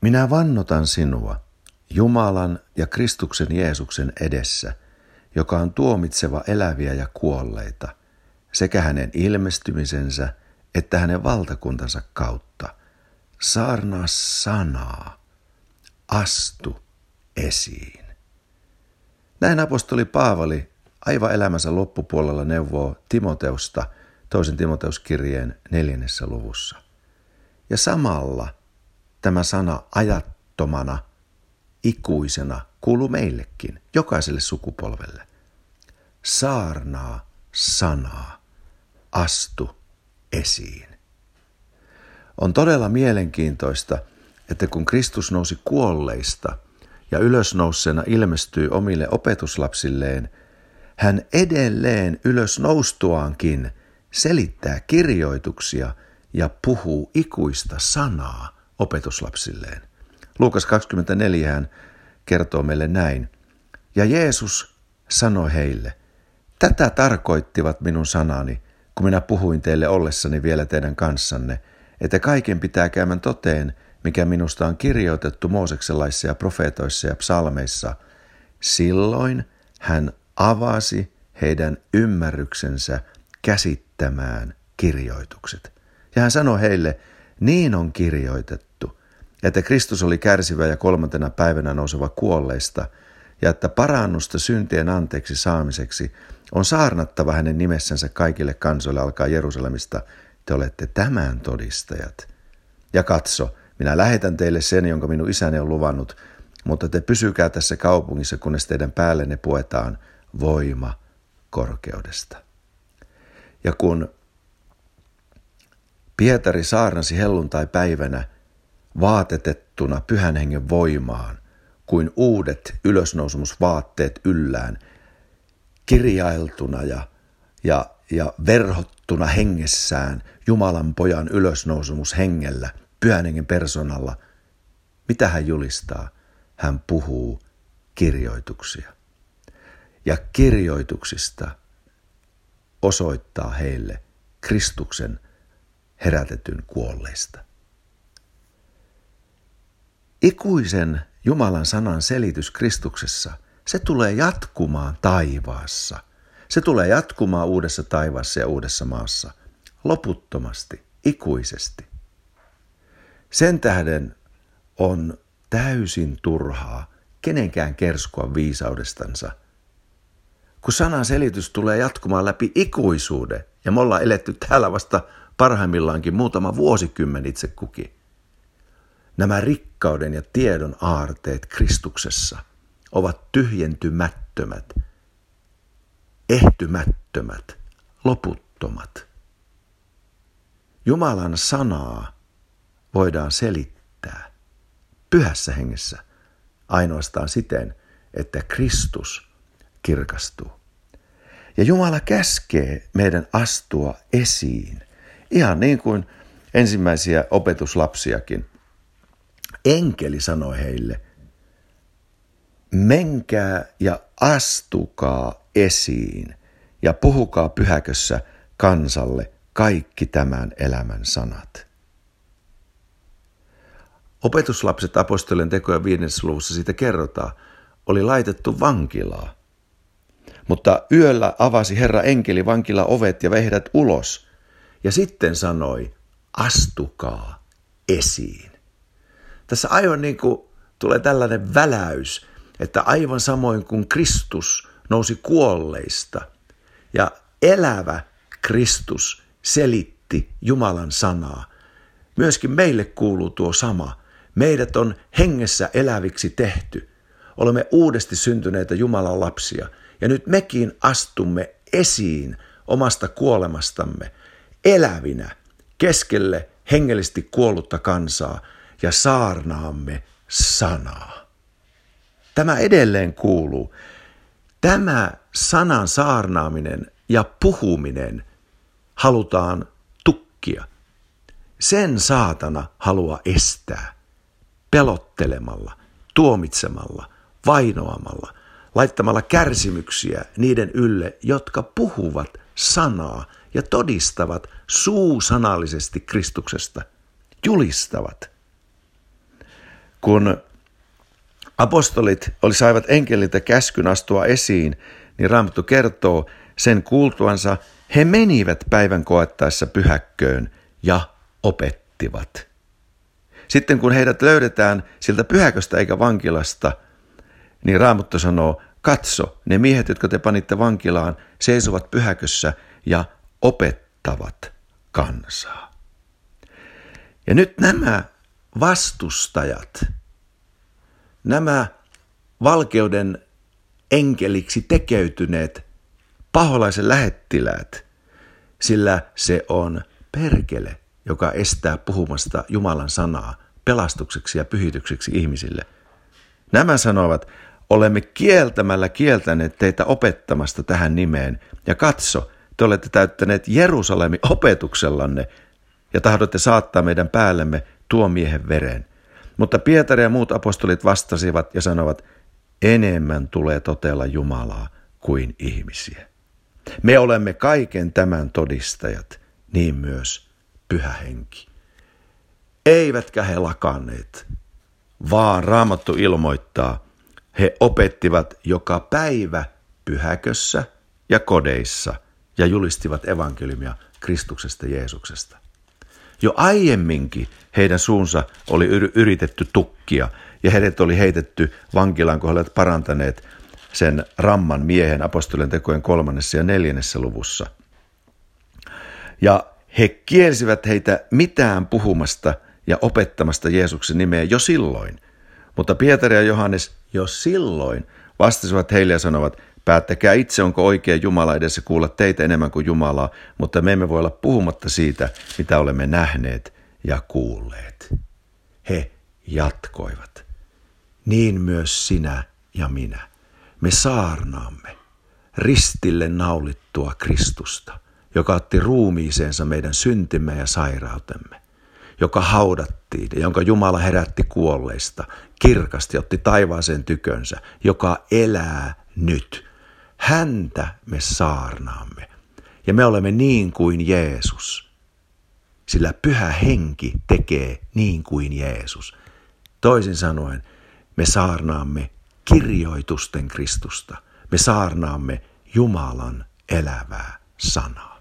Minä vannotan sinua, Jumalan ja Kristuksen Jeesuksen edessä, joka on tuomitseva eläviä ja kuolleita, sekä hänen ilmestymisensä että hänen valtakuntansa kautta. Saarnaa sanaa, astu esiin. Näin apostoli Paavali aivan elämänsä loppupuolella neuvoo Timoteusta toisen Timoteuskirjeen neljännessä luvussa. Ja samalla tämä sana ajattomana, ikuisena kuuluu meillekin, jokaiselle sukupolvelle. Saarnaa sanaa, astu esiin. On todella mielenkiintoista, että kun Kristus nousi kuolleista ja ylösnousseena ilmestyy omille opetuslapsilleen, hän edelleen ylösnoustuaankin selittää kirjoituksia ja puhuu ikuista sanaa opetuslapsilleen. Luukas 24 hän kertoo meille näin. Ja Jeesus sanoi heille, tätä tarkoittivat minun sanani, kun minä puhuin teille ollessani vielä teidän kanssanne, että kaiken pitää käymän toteen, mikä minusta on kirjoitettu Mooseksen laissa ja profeetoissa ja psalmeissa. Silloin hän avasi heidän ymmärryksensä käsittämään kirjoitukset. Ja hän sanoi heille, niin on kirjoitettu, että Kristus oli kärsivä ja kolmantena päivänä nouseva kuolleista, ja että parannusta syntien anteeksi saamiseksi on saarnattava hänen nimessänsä kaikille kansoille alkaa Jerusalemista, te olette tämän todistajat. Ja katso, minä lähetän teille sen, jonka minun isäni on luvannut, mutta te pysykää tässä kaupungissa, kunnes teidän päällenne puetaan voima korkeudesta. Ja kun Pietari saarnasi helluntai-päivänä vaatetettuna pyhän hengen voimaan, kuin uudet ylösnousumusvaatteet yllään, kirjailtuna ja, ja, ja verhottuna hengessään Jumalan pojan ylösnousumus hengellä, pyhän hengen persoonalla. Mitä hän julistaa? Hän puhuu kirjoituksia. Ja kirjoituksista osoittaa heille Kristuksen herätetyn kuolleista. Ikuisen Jumalan sanan selitys Kristuksessa, se tulee jatkumaan taivaassa. Se tulee jatkumaan uudessa taivaassa ja uudessa maassa. Loputtomasti, ikuisesti. Sen tähden on täysin turhaa kenenkään kerskua viisaudestansa. Kun sanan selitys tulee jatkumaan läpi ikuisuuden, ja me ollaan eletty täällä vasta parhaimmillaankin muutama vuosikymmen itse kukin. Nämä rikkauden ja tiedon aarteet Kristuksessa ovat tyhjentymättömät, ehtymättömät, loputtomat. Jumalan sanaa voidaan selittää pyhässä hengessä ainoastaan siten, että Kristus kirkastuu. Ja Jumala käskee meidän astua esiin, ihan niin kuin ensimmäisiä opetuslapsiakin. Enkeli sanoi heille, menkää ja astukaa esiin ja puhukaa pyhäkössä kansalle kaikki tämän elämän sanat. Opetuslapset apostolien tekoja viidennessä luvussa siitä kerrotaan, oli laitettu vankilaa. Mutta yöllä avasi Herra enkeli vankila ovet ja vehdät ulos, ja sitten sanoi, astukaa esiin. Tässä aivan niin kuin tulee tällainen väläys, että aivan samoin kuin Kristus nousi kuolleista ja elävä Kristus selitti Jumalan sanaa, myöskin meille kuuluu tuo sama. Meidät on hengessä eläviksi tehty. Olemme uudesti syntyneitä Jumalan lapsia ja nyt mekin astumme esiin omasta kuolemastamme elävinä keskelle hengellisesti kuollutta kansaa ja saarnaamme sanaa. Tämä edelleen kuuluu. Tämä sanan saarnaaminen ja puhuminen halutaan tukkia. Sen saatana haluaa estää pelottelemalla, tuomitsemalla, vainoamalla, laittamalla kärsimyksiä niiden ylle, jotka puhuvat sanaa ja todistavat suusanallisesti Kristuksesta, julistavat. Kun apostolit oli saivat enkeliltä käskyn astua esiin, niin Raamattu kertoo sen kuultuansa, he menivät päivän koettaessa pyhäkköön ja opettivat. Sitten kun heidät löydetään siltä pyhäköstä eikä vankilasta, niin Raamattu sanoo, katso, ne miehet, jotka te panitte vankilaan, seisovat pyhäkössä ja opettavat kansaa. Ja nyt nämä vastustajat, nämä valkeuden enkeliksi tekeytyneet paholaisen lähettiläät, sillä se on perkele, joka estää puhumasta Jumalan sanaa pelastukseksi ja pyhitykseksi ihmisille. Nämä sanovat, olemme kieltämällä kieltäneet teitä opettamasta tähän nimeen, ja katso, te olette täyttäneet Jerusalemin opetuksellanne ja tahdotte saattaa meidän päällemme tuo miehen veren. Mutta Pietari ja muut apostolit vastasivat ja sanovat, enemmän tulee totella Jumalaa kuin ihmisiä. Me olemme kaiken tämän todistajat, niin myös pyhä henki. Eivätkä he lakanneet, vaan Raamattu ilmoittaa, he opettivat joka päivä pyhäkössä ja kodeissa ja julistivat evankeliumia Kristuksesta Jeesuksesta. Jo aiemminkin heidän suunsa oli yritetty tukkia ja heidät oli heitetty vankilaan, kun he olivat parantaneet sen ramman miehen apostolien tekojen kolmannessa ja neljännessä luvussa. Ja he kielsivät heitä mitään puhumasta ja opettamasta Jeesuksen nimeä jo silloin. Mutta Pietari ja Johannes jo silloin vastasivat heille ja sanovat, Päättäkää itse, onko oikea Jumala edessä kuulla teitä enemmän kuin Jumalaa, mutta me emme voi olla puhumatta siitä, mitä olemme nähneet ja kuulleet. He jatkoivat. Niin myös sinä ja minä. Me saarnaamme ristille naulittua Kristusta, joka otti ruumiiseensa meidän syntimme ja sairautemme, joka haudattiin ja jonka Jumala herätti kuolleista, kirkasti otti taivaaseen tykönsä, joka elää nyt – Häntä me saarnaamme. Ja me olemme niin kuin Jeesus. Sillä pyhä henki tekee niin kuin Jeesus. Toisin sanoen, me saarnaamme kirjoitusten Kristusta. Me saarnaamme Jumalan elävää sanaa.